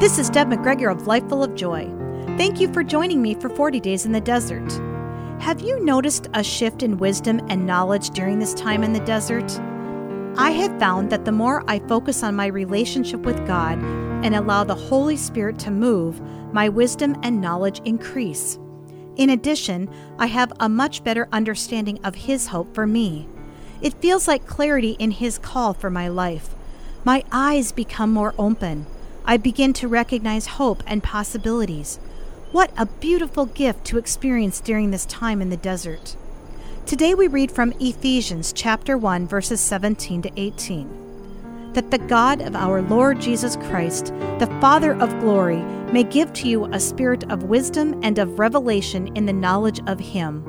This is Deb McGregor of Life Full of Joy. Thank you for joining me for 40 Days in the Desert. Have you noticed a shift in wisdom and knowledge during this time in the desert? I have found that the more I focus on my relationship with God and allow the Holy Spirit to move, my wisdom and knowledge increase. In addition, I have a much better understanding of His hope for me. It feels like clarity in His call for my life. My eyes become more open. I begin to recognize hope and possibilities. What a beautiful gift to experience during this time in the desert. Today we read from Ephesians chapter 1 verses 17 to 18. That the God of our Lord Jesus Christ, the Father of glory, may give to you a spirit of wisdom and of revelation in the knowledge of him.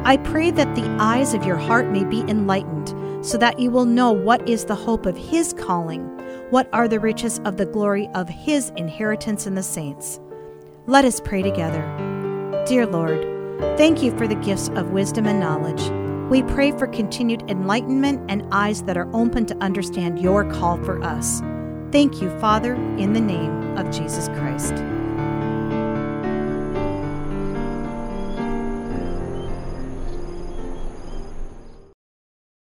I pray that the eyes of your heart may be enlightened so that you will know what is the hope of his calling, what are the riches of the glory of his inheritance in the saints. Let us pray together. Dear Lord, thank you for the gifts of wisdom and knowledge. We pray for continued enlightenment and eyes that are open to understand your call for us. Thank you, Father, in the name of Jesus Christ.